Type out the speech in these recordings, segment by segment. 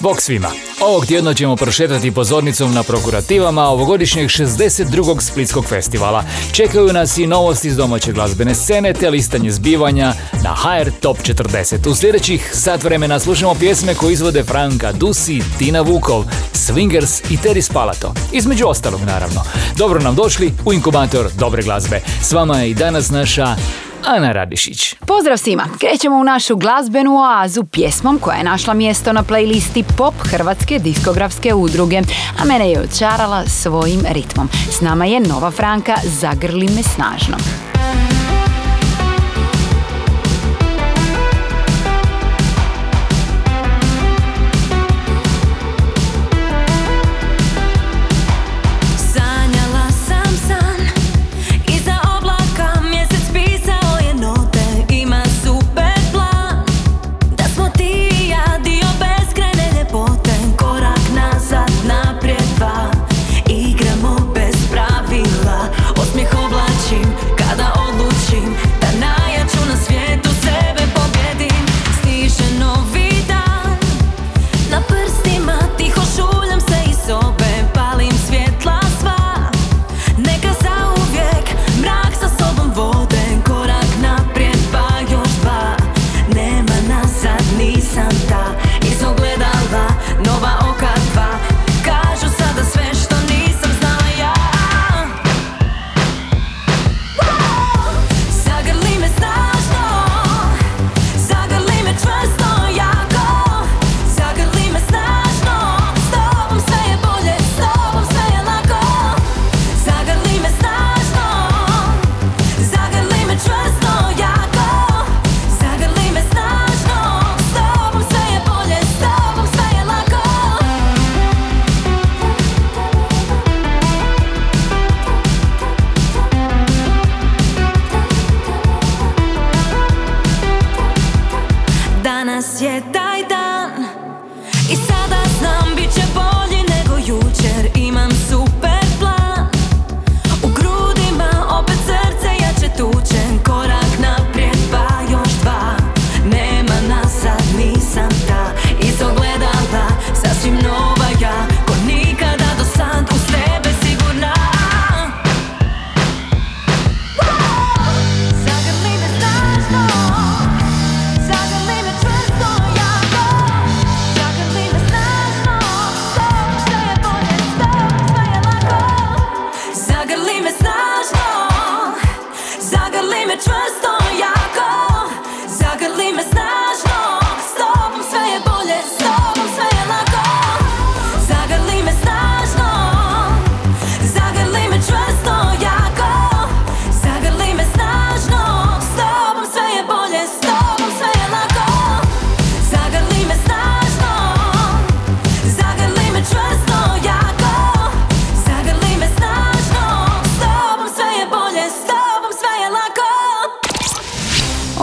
Bog svima! Ovog tjedna ćemo prošetati pozornicom na prokurativama ovogodišnjeg 62. Splitskog festivala. Čekaju nas i novosti iz domaće glazbene scene te listanje zbivanja na HR Top 40. U sljedećih sat vremena slušamo pjesme koje izvode Franka Dusi, Tina Vukov, Swingers i Terry Spalato. Između ostalog naravno. Dobro nam došli u inkubator dobre glazbe. S vama je i danas naša Ana Radišić. Pozdrav svima! Krećemo u našu glazbenu oazu pjesmom koja je našla mjesto na playlisti Pop Hrvatske diskografske udruge, a mene je očarala svojim ritmom. S nama je Nova Franka Zagrli me snažno.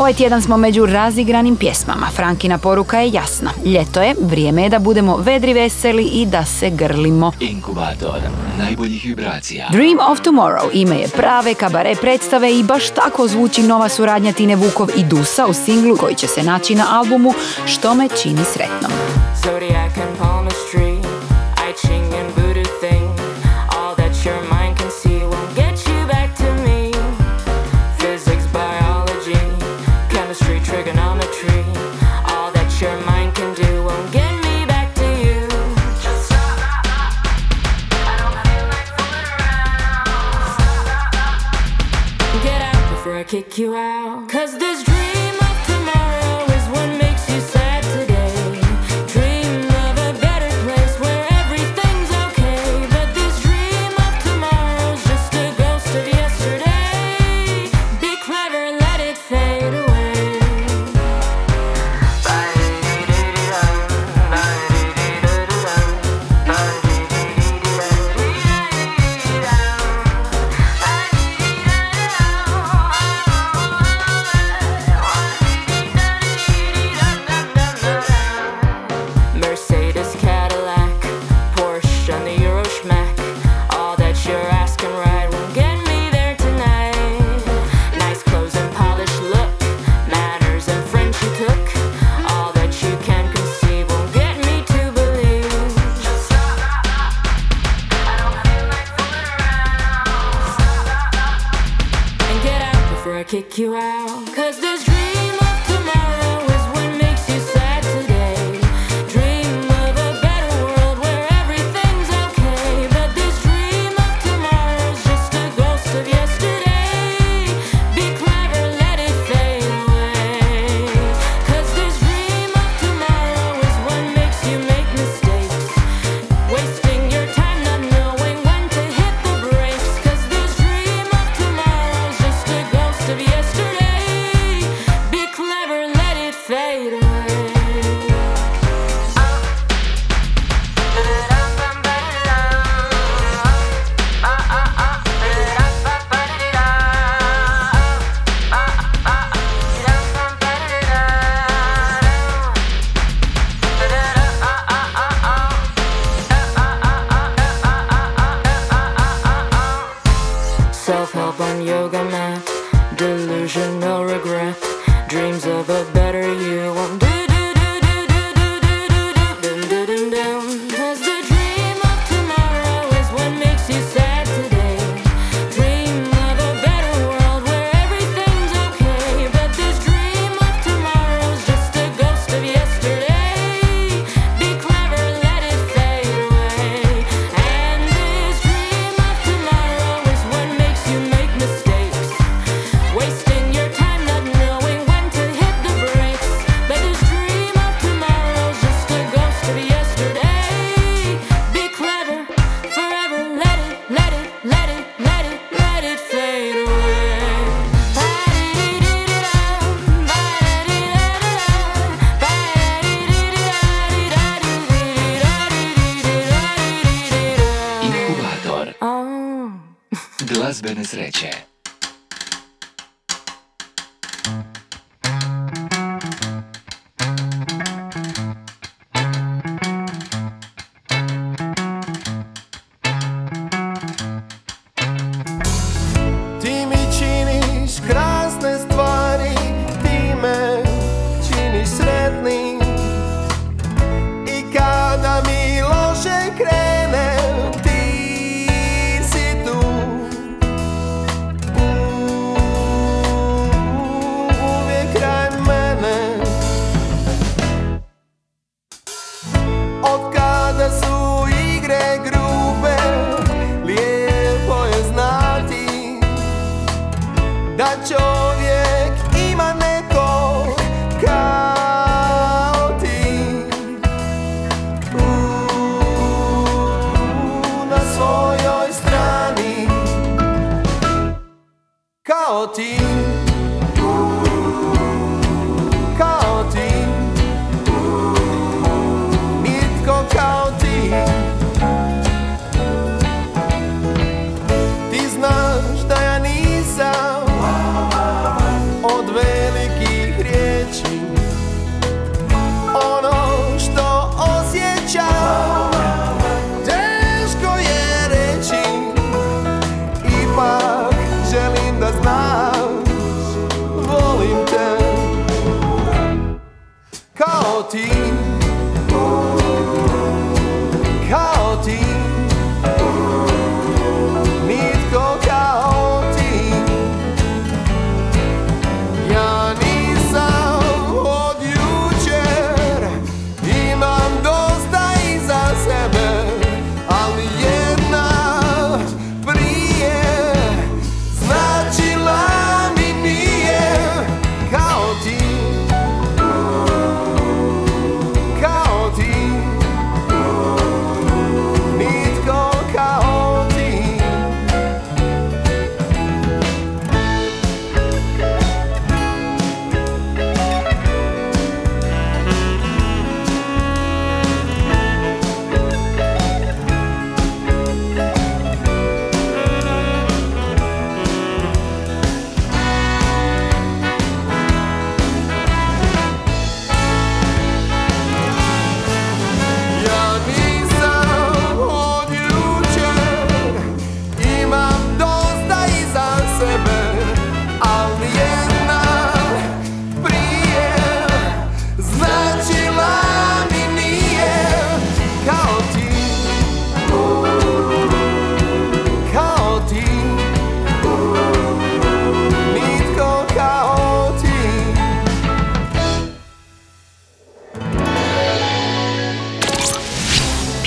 Ovaj tjedan smo među razigranim pjesmama. Frankina poruka je jasna. Ljeto je, vrijeme je da budemo vedri veseli i da se grlimo. Inkubator najboljih vibracija. Dream of Tomorrow ime je prave kabare predstave i baš tako zvuči nova suradnja Tine Vukov i Dusa u singlu koji će se naći na albumu Što me čini sretnom.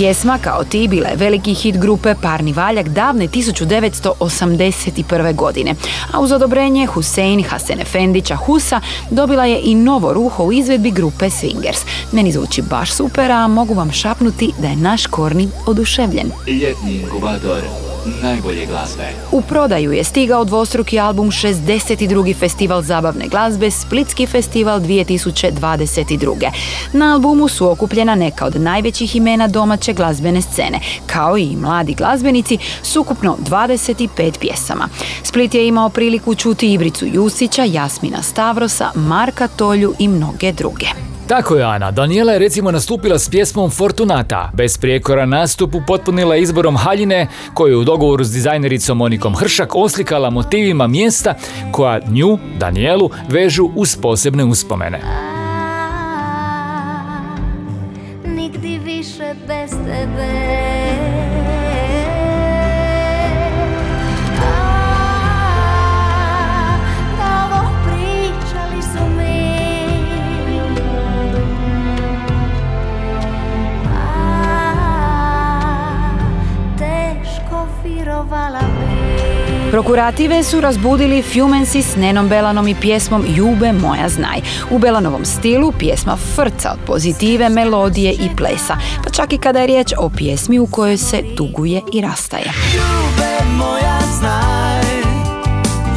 Pjesma kao ti bila je veliki hit grupe Parni valjak davne 1981. godine, a uz odobrenje Husein Hasan Efendića Husa dobila je i novo ruho u izvedbi grupe Swingers. Meni zvuči baš super, a mogu vam šapnuti da je naš Korni oduševljen. Ljetni inkubator najbolje glazbe. U prodaju je stigao dvostruki album 62. festival zabavne glazbe, Splitski festival 2022. Na albumu su okupljena neka od najvećih imena domaće glazbene scene, kao i mladi glazbenici s ukupno 25 pjesama. Split je imao priliku čuti Ibricu Jusića, Jasmina Stavrosa, Marka Tolju i mnoge druge. Tako je Ana, Daniela je recimo nastupila s pjesmom Fortunata. Bez prijekora nastup upotpunila je izborom haljine koju je u dogovoru s dizajnericom Monikom Hršak oslikala motivima mjesta koja nju, Danielu, vežu uz posebne uspomene. Nigdi više bez tebe Prokurative su razbudili Fumensi s Nenom Belanom i pjesmom Jube moja znaj. U Belanovom stilu pjesma frca od pozitive, melodije i plesa, pa čak i kada je riječ o pjesmi u kojoj se tuguje i rastaje. Ljube moja znaj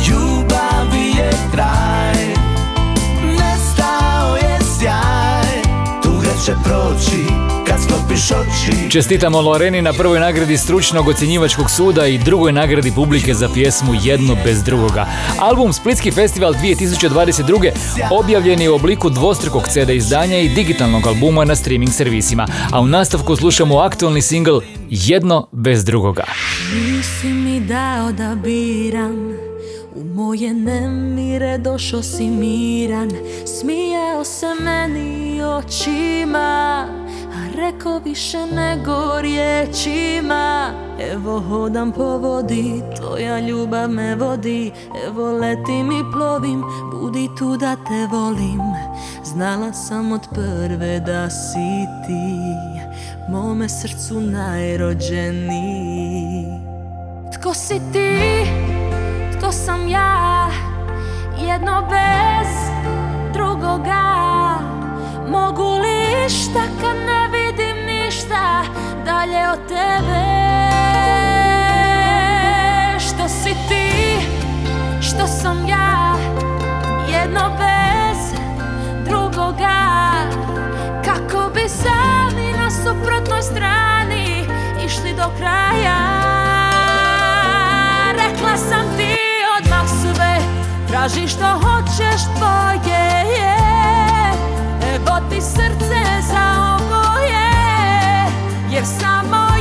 Ljubavi je kraj Nestao je sjaj Tuga će oči Čestitamo Loreni na prvoj nagradi stručnog ocjenjivačkog suda i drugoj nagradi publike za pjesmu Jedno bez drugoga. Album Splitski festival 2022. objavljen je u obliku dvostrukog CD izdanja i digitalnog albuma na streaming servisima, a u nastavku slušamo aktualni singl Jedno bez drugoga. Nisi mi dao da biram U moje nemire došao si miran Smijao se meni očima A rekao više nego riječima. Evo hodam po vodi, tvoja ljubav me vodi. Evo letim i plovim, budi tu da te volim. Znala sam od prve da si ti Mome srcu najrođeniji. Tko si ti, tko sam ja? Jedno bez drugoga. Mogu li šta kad ne vidim ništa Dalje od tebe. Što si ti, što sam ja Jedno bez drugoga. Kako bi sami na suprotnoj strani Išli do kraja. Rekla sam ti odmah sve Traži što hoćeš tvoje je. Evo ti srce za oboje Jer samo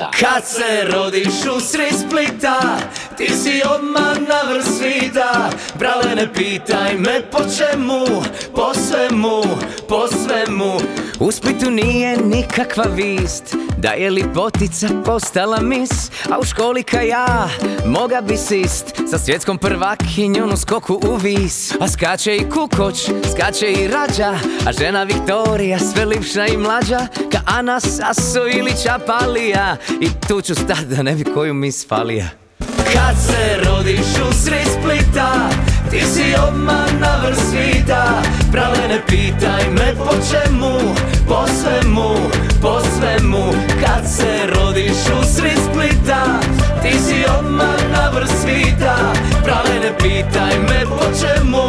doza. Kad se rodiš u sred Splita Ti si odmah na vrh svita Brale ne pitaj me po čemu Po svemu, po svemu U Splitu nije nikakva vist Da je lipotica postala mis? A u školi ka ja Moga bi sist. Sa svjetskom prvakinjom u skoku u vis. A skače i kukoć, skače i rađa. A žena Viktorija sve lipša i mlađa. Ka Ana Saso ili Čapalija. I tu ću stat da ne bi koju mi spalija kad se rodiš u sred Splita Ti si odmah na vrh svita Prale ne pitaj me po čemu? Po svemu, po svemu Kad se rodiš u sred Splita. Ti si odmah na vrh svita Prale ne pitaj me po čemu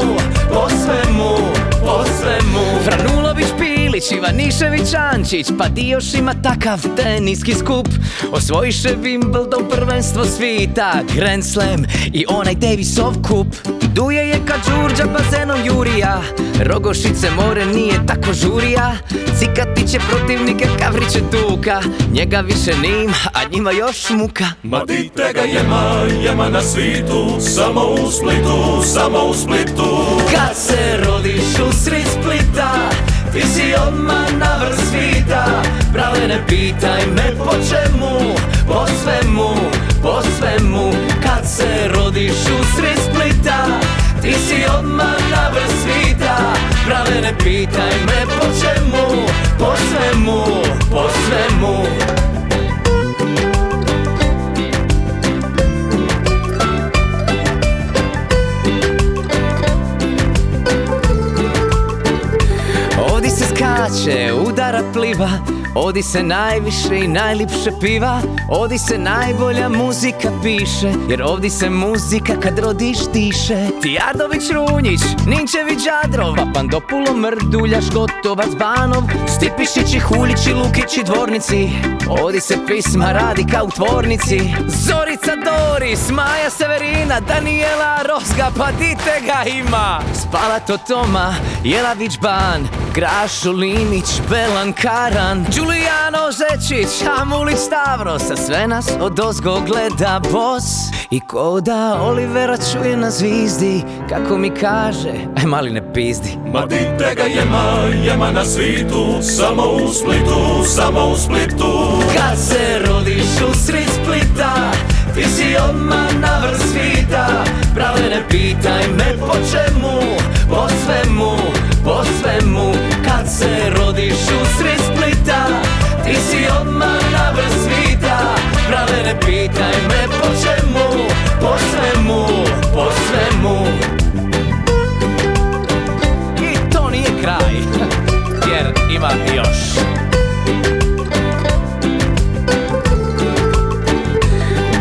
Ivanišević Ančić Pa Dioš ima takav teniski skup. Osvojiše Wimbledon prvenstvo svita Grand Slam i onaj Davisov kup. Duje je kad Đurđa bazenom Jurija Rogošice more nije tako žurija. Cikatiće protivnike Kavriće tuka Njega više nima, a njima još muka. Ma dite ga jema, jema na svitu Samo u Splitu, samo u Splitu. Kad se rodiš u sred Splita Ti si odmah na vrh svita Brale ne pitaj me po čemu Po svemu, po svemu. Kad se rodiš u sred Splita Ti si odmah na vrh svita Brale ne pitaj me po čemu Po svemu, po svemu skače, udara pliva Odi se najviše i najlipše piva Odi se najbolja muzika piše Jer ovdje se muzika kad rodiš diše Tijardović Runjić, Ninčević Đadrov Papandopulo Mrduljaš, Gotovac Banov Stipišići, Huljići, Lukići, Dvornici. Odi se pisma radi kao u tvornici. Zorica Doris, Maja Severina, Daniela Rozga, pa dite ga ima? Spalato Toma, Jelavić Ban Grašo Linić, Belan Karan Giuliano Zečić, Amulić Stavros A sve nas od ozgo gleda bos. I ko da Olivera čuje na zvizdi Kako mi kaže, aj mali ne pizdi. Ma dite ga jema, jema na svitu Samo u Splitu, samo u Splitu. Kad se rodiš u sred Splita Ti si odmah na vrh svita. Prave ne pitaj me po čemu Po svemu, po svemu Se rodiš u sred Splita Ti si odmah na vrh svita. Prave ne pitaj me po čemu Po svemu, po svemu. I to nije kraj Jer ima još.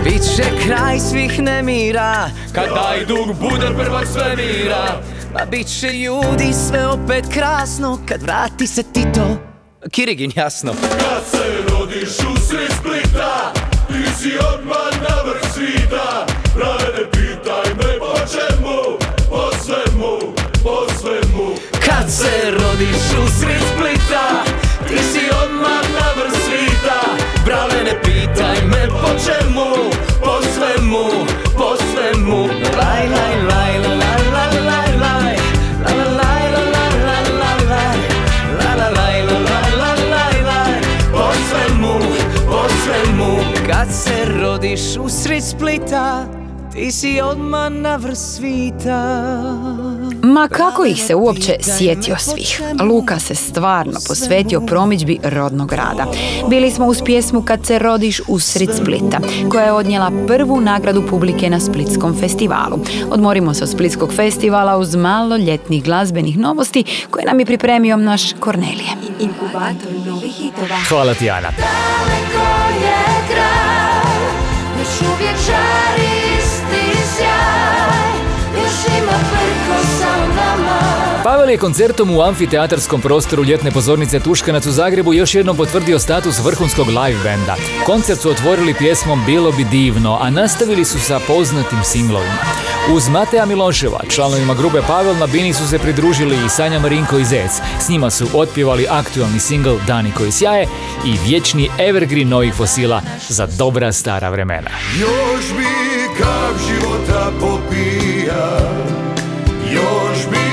Biće kraj svih nemira Kad taj dug bude prvak svemira Pa bit će ljudi sve opet krasno Kad vrati se Tito Kirigin jasno. Kad se rodiš u sred Splita Ti si odmah na vrh svita. Prave ne pitaj me po čemu? Po svemu, po svemu. Kad se rodiš u sred Splita Ti si odmah na vrh svita. Brale ne pitaj me po čemu? Po svemu, po svemu. Laj, laj, laj, laj, laj, se rodiš u sred Splita Ti si odmah na vrh svita Ma kako ih se uopće sjetio svih? Luka se stvarno posvetio promičbi rodnog grada. Bili smo uz pjesmu Kad se rodiš usred Splita, koja je odnijela prvu nagradu publike na Splitskom festivalu. Odmorimo se od Splitskog festivala uz malo ljetnih glazbenih novosti koje nam je pripremio naš Kornelije. Inkubator novih hitova Hvala ti, Ana. Daleko je kraj Još uvijek Pavel je koncertom u amfiteatarskom prostoru ljetne pozornice Tuškanac u Zagrebu još jednom potvrdio status vrhunskog live benda. Koncert su otvorili pjesmom Bilo bi divno, a nastavili su sa poznatim singlovima. Uz Mateja Miloševa, članovima grupe Pavel na Bini su se pridružili i Sanja Marinko i Zec. S njima su otpjevali aktualni singl Dani koji sjaje i vječni evergreen novih fosila za dobra stara vremena. Još bi kap života popija Još bi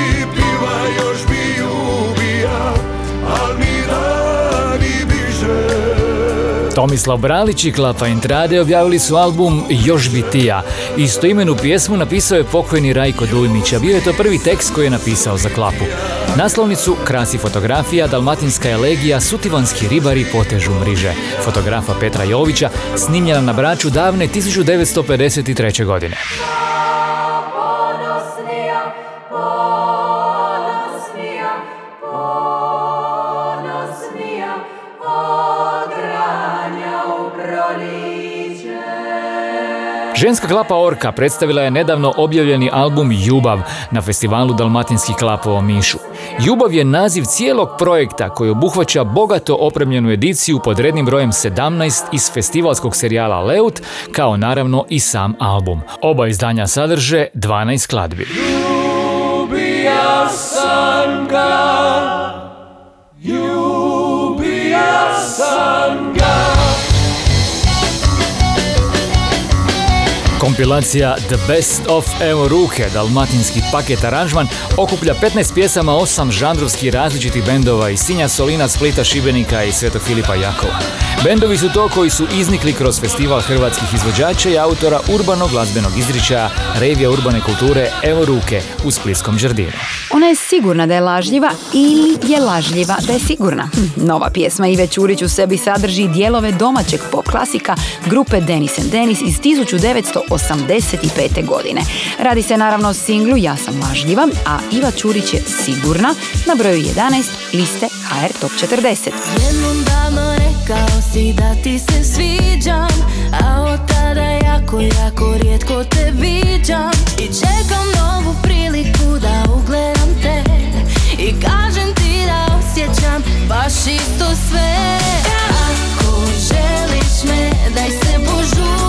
Tomislav Bralić i Klapa Entrade objavili su album Još bi tija. Istoimenu pjesmu napisao je pokojni Rajko Dujmić, a bio je to prvi tekst koji je napisao za Klapu. Naslovnicu krasi fotografija, dalmatinska elegija, sutivanski ribari potežu mriže. Fotografa Petra Jovića snimljena na braču davne 1953. godine. Ženska klapa Orka predstavila je nedavno objavljeni album Ljubav na festivalu Dalmatinskih klapova Mišu. Ljubav je naziv cijelog projekta koji obuhvaća bogato opremljenu ediciju pod rednim brojem 17 iz festivalskog serijala Leut, kao naravno i sam album. Oba izdanja sadrže 12 skladbi. Ljubija sam Kompilacija The Best of Evo ruke, dalmatinski paket aranžman, okuplja 15 pjesama, 8 žanrovskih različitih bendova iz Sinja, Solina, Splita, Šibenika i Svetog Filipa Jakova. Bendovi su to koji su iznikli kroz festival hrvatskih izvođača i autora urbanog glazbenog izričaja Revija urbane kulture Evo ruke u Splitskom Đardinu. Ona je sigurna da je lažljiva ili je lažljiva da je sigurna. Hm, Nova pjesma Ive Ćurić u sebi sadrži dijelove domaćeg pop klasika grupe Dennis and Dennis iz 1985. godine. Radi se naravno o singlu Ja sam lažljiva, a Iva Ćurić je sigurna na broju 11 liste HR Top 40. Rekao si da ti se sviđam A od tada jako, jako rijetko te viđam. I čekam novu priliku da ugledam te I kažem ti da osjećam baš isto sve. Ako želiš me, daj se požuri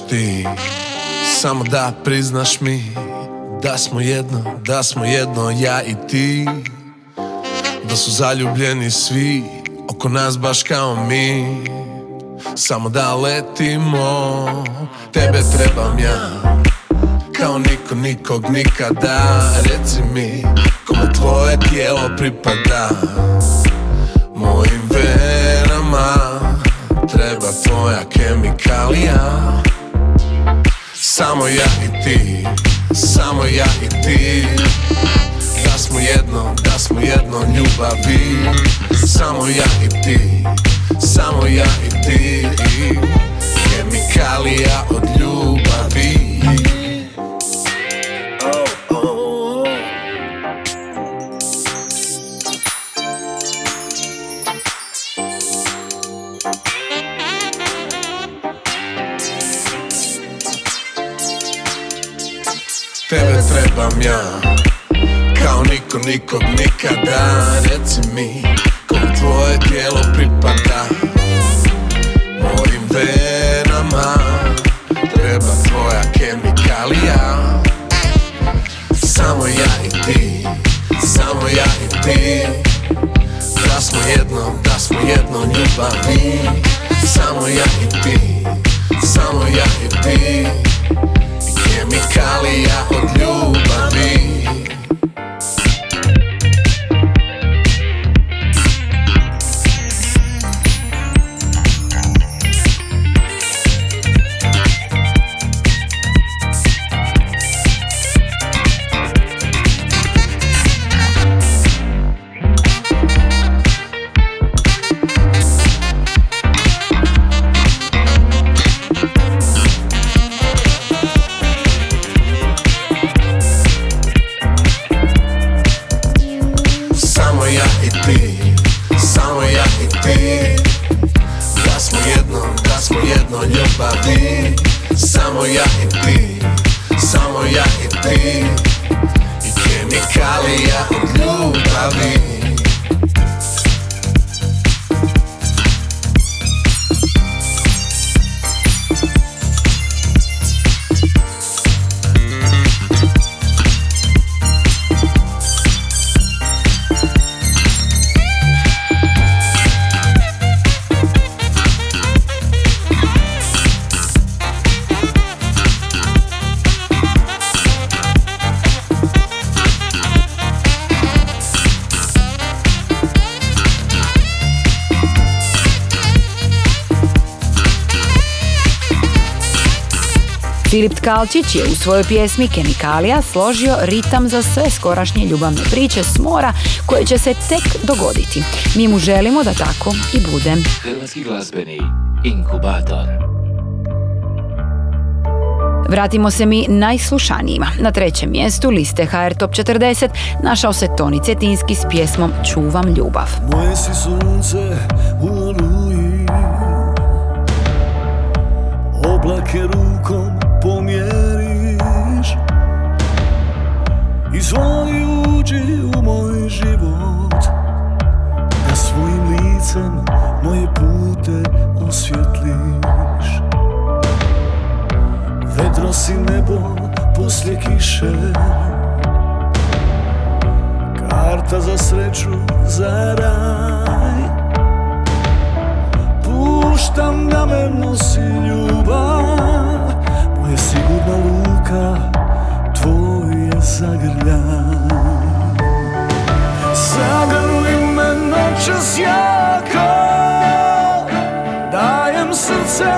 Ti Samo da priznaš mi Da smo jedno, da smo jedno ja i ti. Da su zaljubljeni svi Oko nas baš kao mi. Samo da letimo Tebe trebam ja. Kao niko nikog nikada. Reci mi Kome tvoje tijelo pripada? Mojim venama Treba tvoja kemikalija Samo ja i ti. Samo ja i ti. Da smo jedno, da smo jedno ljubavi. Samo ja i ti. Samo ja i ti. Kemikalija od ljubavi ja. Kao niko nikog nikada Reci mi Kom tvoje tijelo pripada? Mojim venama Treba tvoja kemikalija. Samo ja i ti Samo ja i ti. Da smo jedno, da smo jedno ljubavi. Samo ja i ti Samo ja i ti. Kemikalija od ljubavi Filip Tkalčić je u svojoj pjesmi Kemikalija složio ritam za sve skorašnje ljubavne priče s mora koje će se tek dogoditi. Mi mu želimo da tako i bude. Hrvatski glazbeni inkubator. Vratimo se mi najslušanijima. Na trećem mjestu liste HR Top 40 našao se Toni Cetinski s pjesmom Čuvam ljubav. Moje si sunce u Izvoli uđi u moj život Da svojim licem moje pute osvjetliš. Vedro si nebo poslije kiše Karta za sreću, za raj. Puštam da me nosi ljubav Moja sigurna luka, zagrljaj Zagrli me noćas jako Dajem srce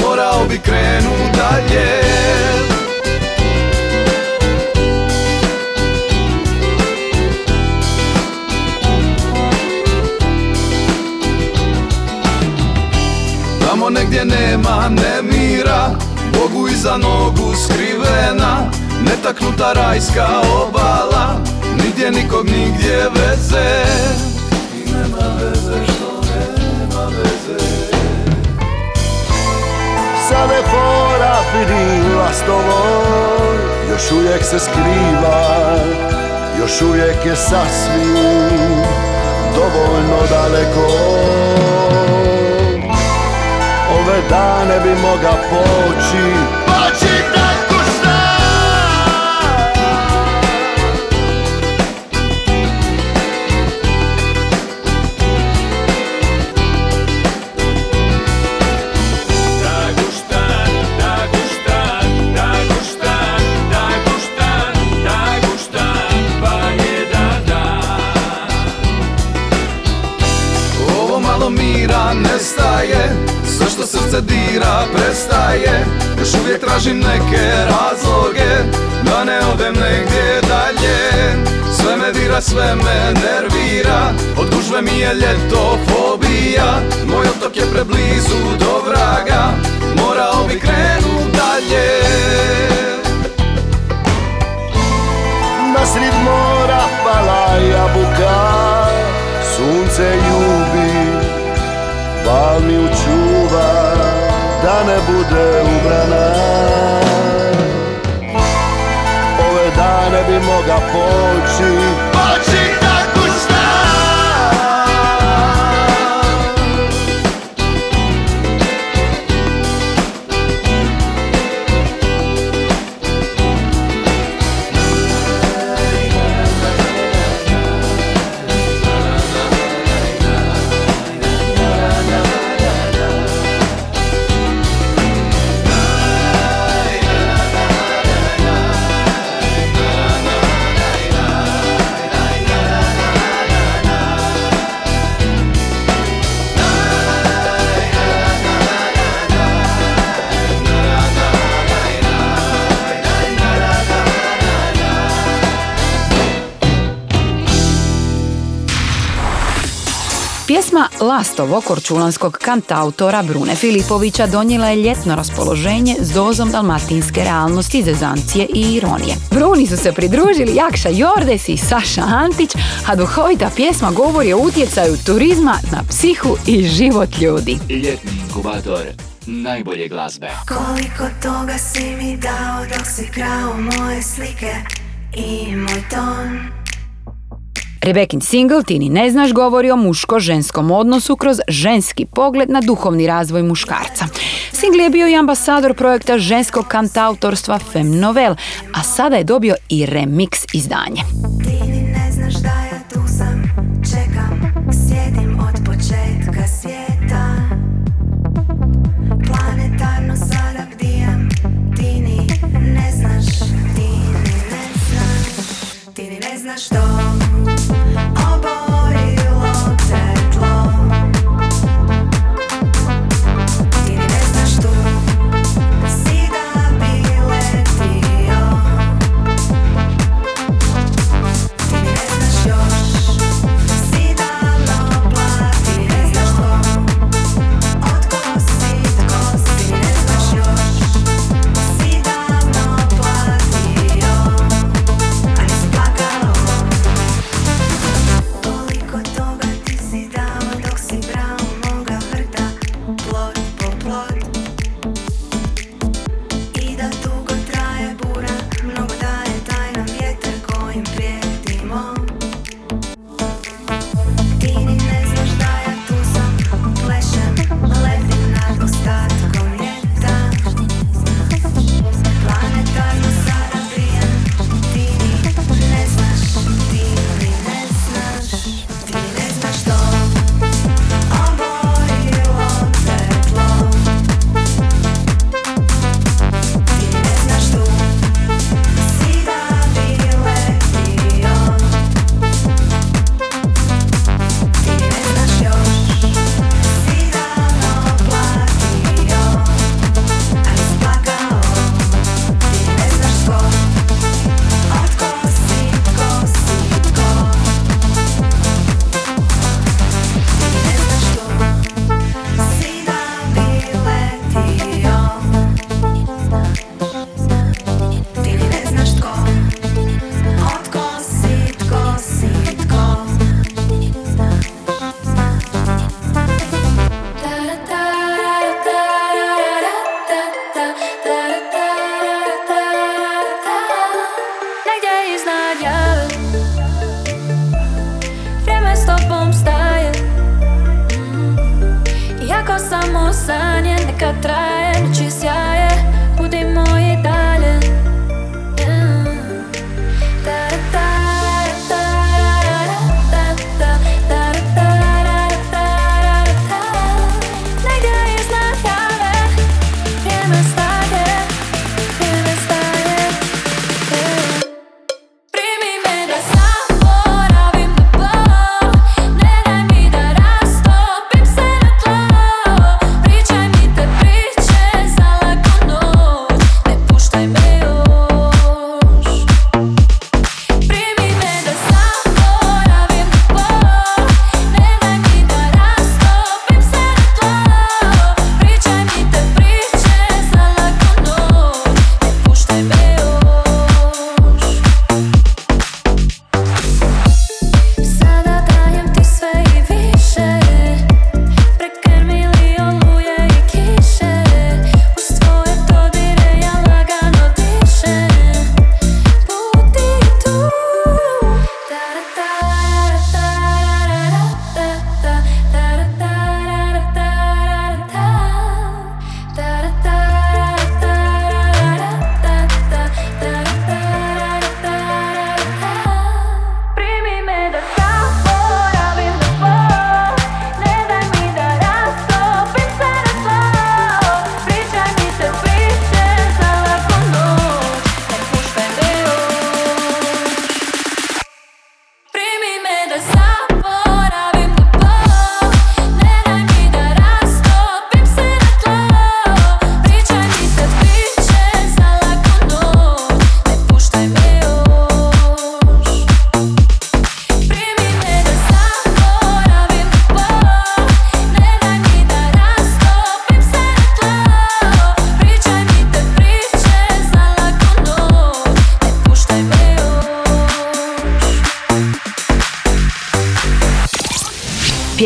Morao bi krenut dalje. Tamo negdje nema nemira Bogu iza nogu skrivena Netaknuta rajska obala Nigdje nikog nigdje veze Sad je fora vidila s tobom. Još uvijek se skriva Još uvijek je sasvim Dovoljno daleko. Ove dane bi moga poći. Poći Još uvijek tražim neke razloge Da ne odem negdje dalje. Sve me dira, sve me nervira Od gužve mi je ljeto fobija Moj otok je preblizu do vraga Morao bi krenut dalje. Nasrid mora pala jabuka Sunce ljubi Val mi učuva Da ne bude dane bi moga Lastovo korčulanskog kantautora Brune Filipovića donijela je ljetno raspoloženje s dozom dalmatinske realnosti, zezancije i ironije. Bruni su se pridružili Jakša Jordes i Saša Antić, a duhovita pjesma govori o utjecaju turizma na psihu i život ljudi. Ljetni inkubator najbolje glazbe. Koliko toga si mi dao dok si krao moje slike i moj ton Rebekin single Ti ni ne znaš govori o muško-ženskom odnosu kroz ženski pogled na duhovni razvoj muškarca. Single je bio i ambasador projekta ženskog kantautorstva Fem Novel, a sada je dobio i remix izdanje. Ti ne znaš da ja tu sam Čekam, sjedim od početka svijeta Planetarno sada Ti ni ne znaš, ti ne znaš Ti ne znaš što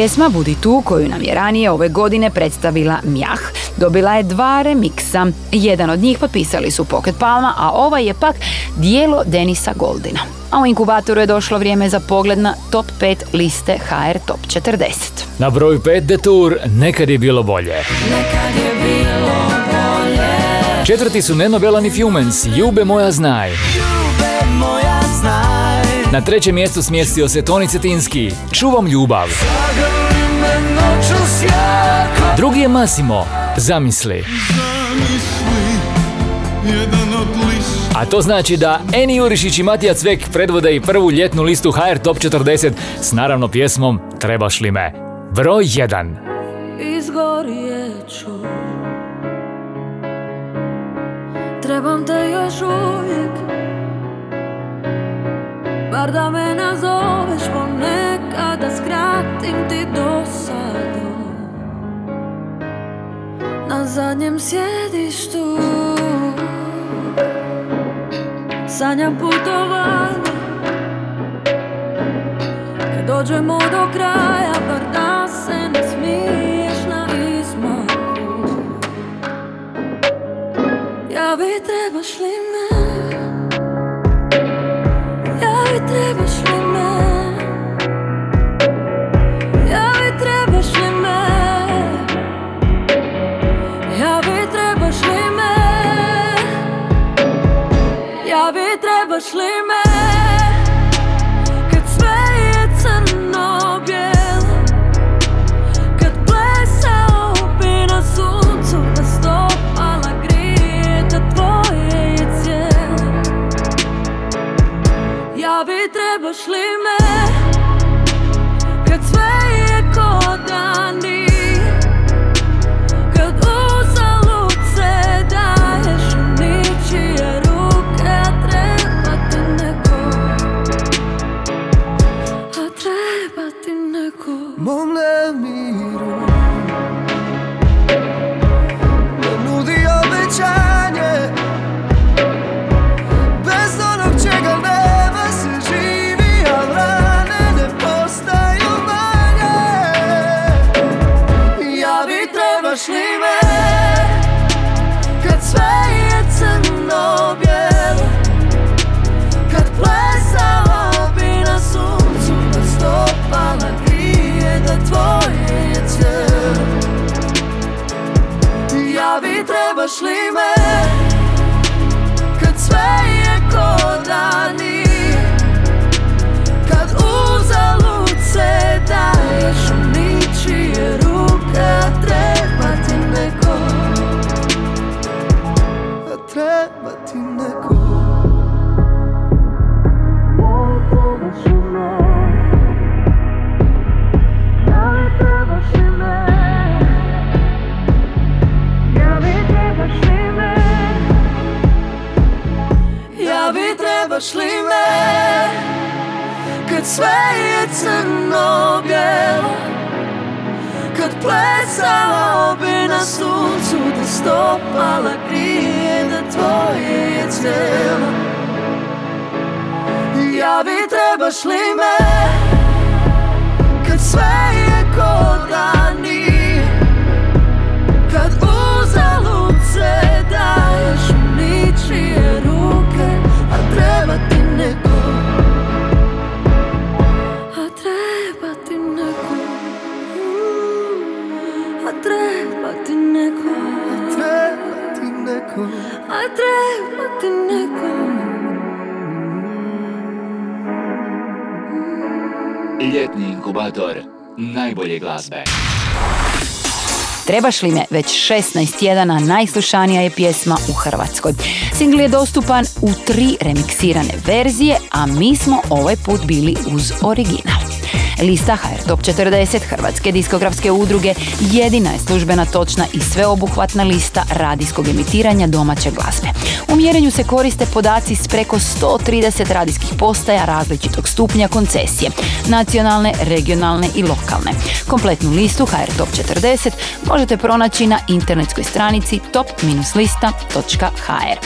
Pjesma Budi tu, koju nam je ranije ove godine predstavila Mjah, dobila je dva remiksa. Jedan od njih potpisali su Pocket Palma, a ovaj je pak dijelo Denisa Goldina. A u inkubatoru je došlo vrijeme za pogled na top 5 liste HR Top 40. Na broju 5 Detour nekad je bilo bolje. Nekad je bilo bolje Četvrti su Neno Belan i Fumens, Jube moja znaj. Na trećem mjestu smjestio se Toni Cetinski, Čuvam ljubav. Drugi je Massimo, Zamisli. A to znači da Eni Jurišić i Matija Cvek predvode i prvu ljetnu listu HR Top 40 s naravno pjesmom Trebaš li me? Broj 1. Izgorjet ću Trebam te još uvijek Bar da me nazoveš ponekad Da skratim ti dosadu. Na zadnjem sjedištu Sanjam putovanje. Kad dođemo do kraja Bar da se ne smiješ na izmaku. Ja bi trebaš li me Ja bi trebaš bi Ja bi trebaš li me Kad sve je crno bijelo Kad plesala bi na suncu Da stopala grije Da tvoje je cijelo Ja bi trebaš li me Kad sve je ko treba ti neko Ljetni inkubator najbolje glazbe. Trebaš li me već 16 tjedana najslušanija je pjesma u Hrvatskoj. Singl je dostupan u tri remiksirane verzije, a mi smo ovaj put bili uz original. Lista HR Top 40 Hrvatske diskografske udruge jedina je službena točna i sveobuhvatna lista radijskog emitiranja domaće glazbe. U mjerenju se koriste podaci s preko 130 radijskih postaja različitog stupnja koncesije, nacionalne, regionalne i lokalne. Kompletnu listu HR Top 40 možete pronaći na internetskoj stranici top-lista.hr.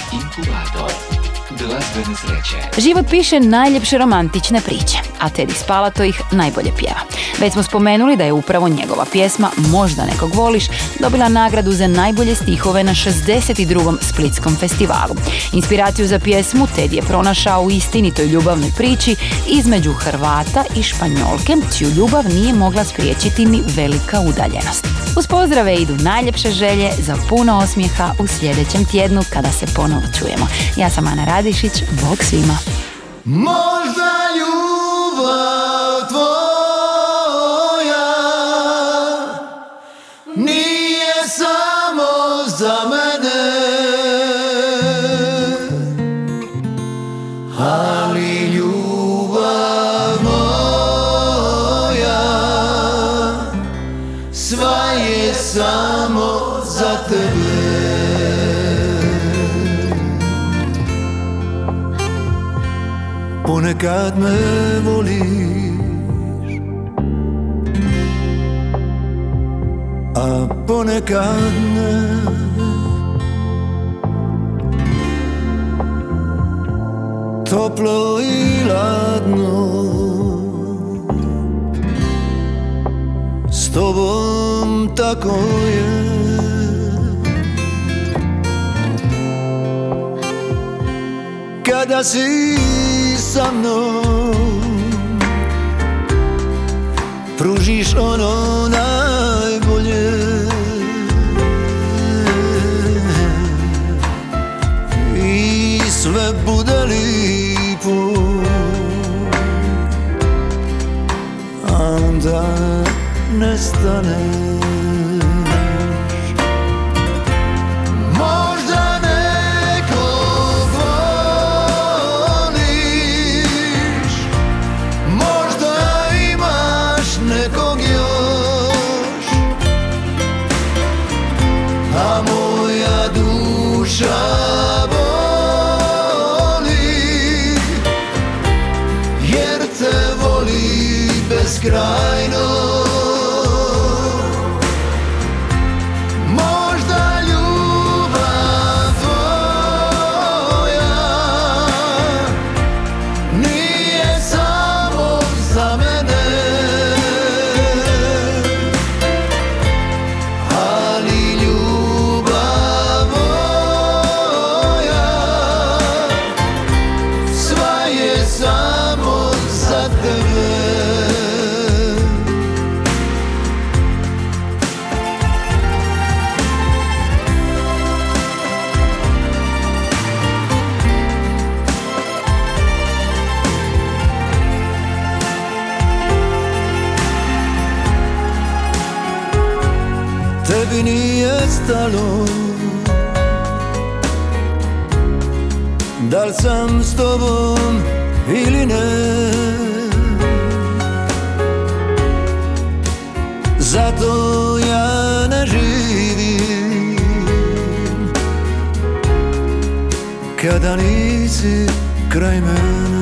Život piše najljepše romantične priče, a Teddy Spalato ih najbolje pjeva. Već smo spomenuli da je upravo njegova pjesma Možda nekog voliš dobila nagradu za najbolje stihove na 62. Splitskom festivalu. Inspiraciju za pjesmu Teddy je pronašao u istinitoj ljubavnoj priči između Hrvata i Španjolke, čiju ljubav nije mogla spriječiti ni velika udaljenost. Uz pozdrave idu najljepše želje za puno osmijeha u sljedećem tjednu kada se ponovo čujemo. Ja sam Ana Radišić, bog svima. Možda ljubav tvoja. Nije samo za mene. Ali ljubav moja sva je samo za tebe. Ponekad me A ponekad ne. Toplo i ladno. S tobom tako je. Kada si sa mnom Pružiš ono najbolje tobom ili ne. Zato ja ne živim. Kada nisi kraj mene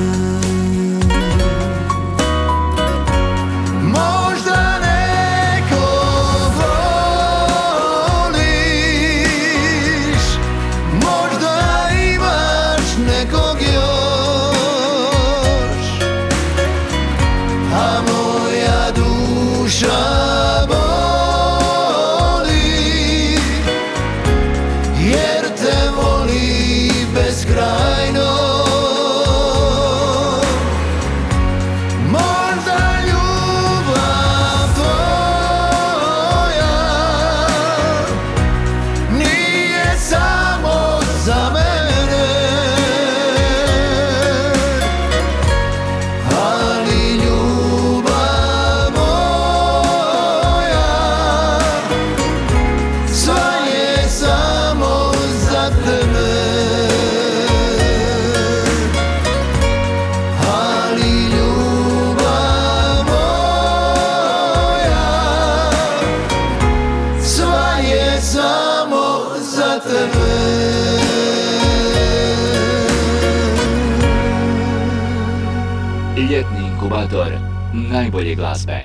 najbolje glazbe.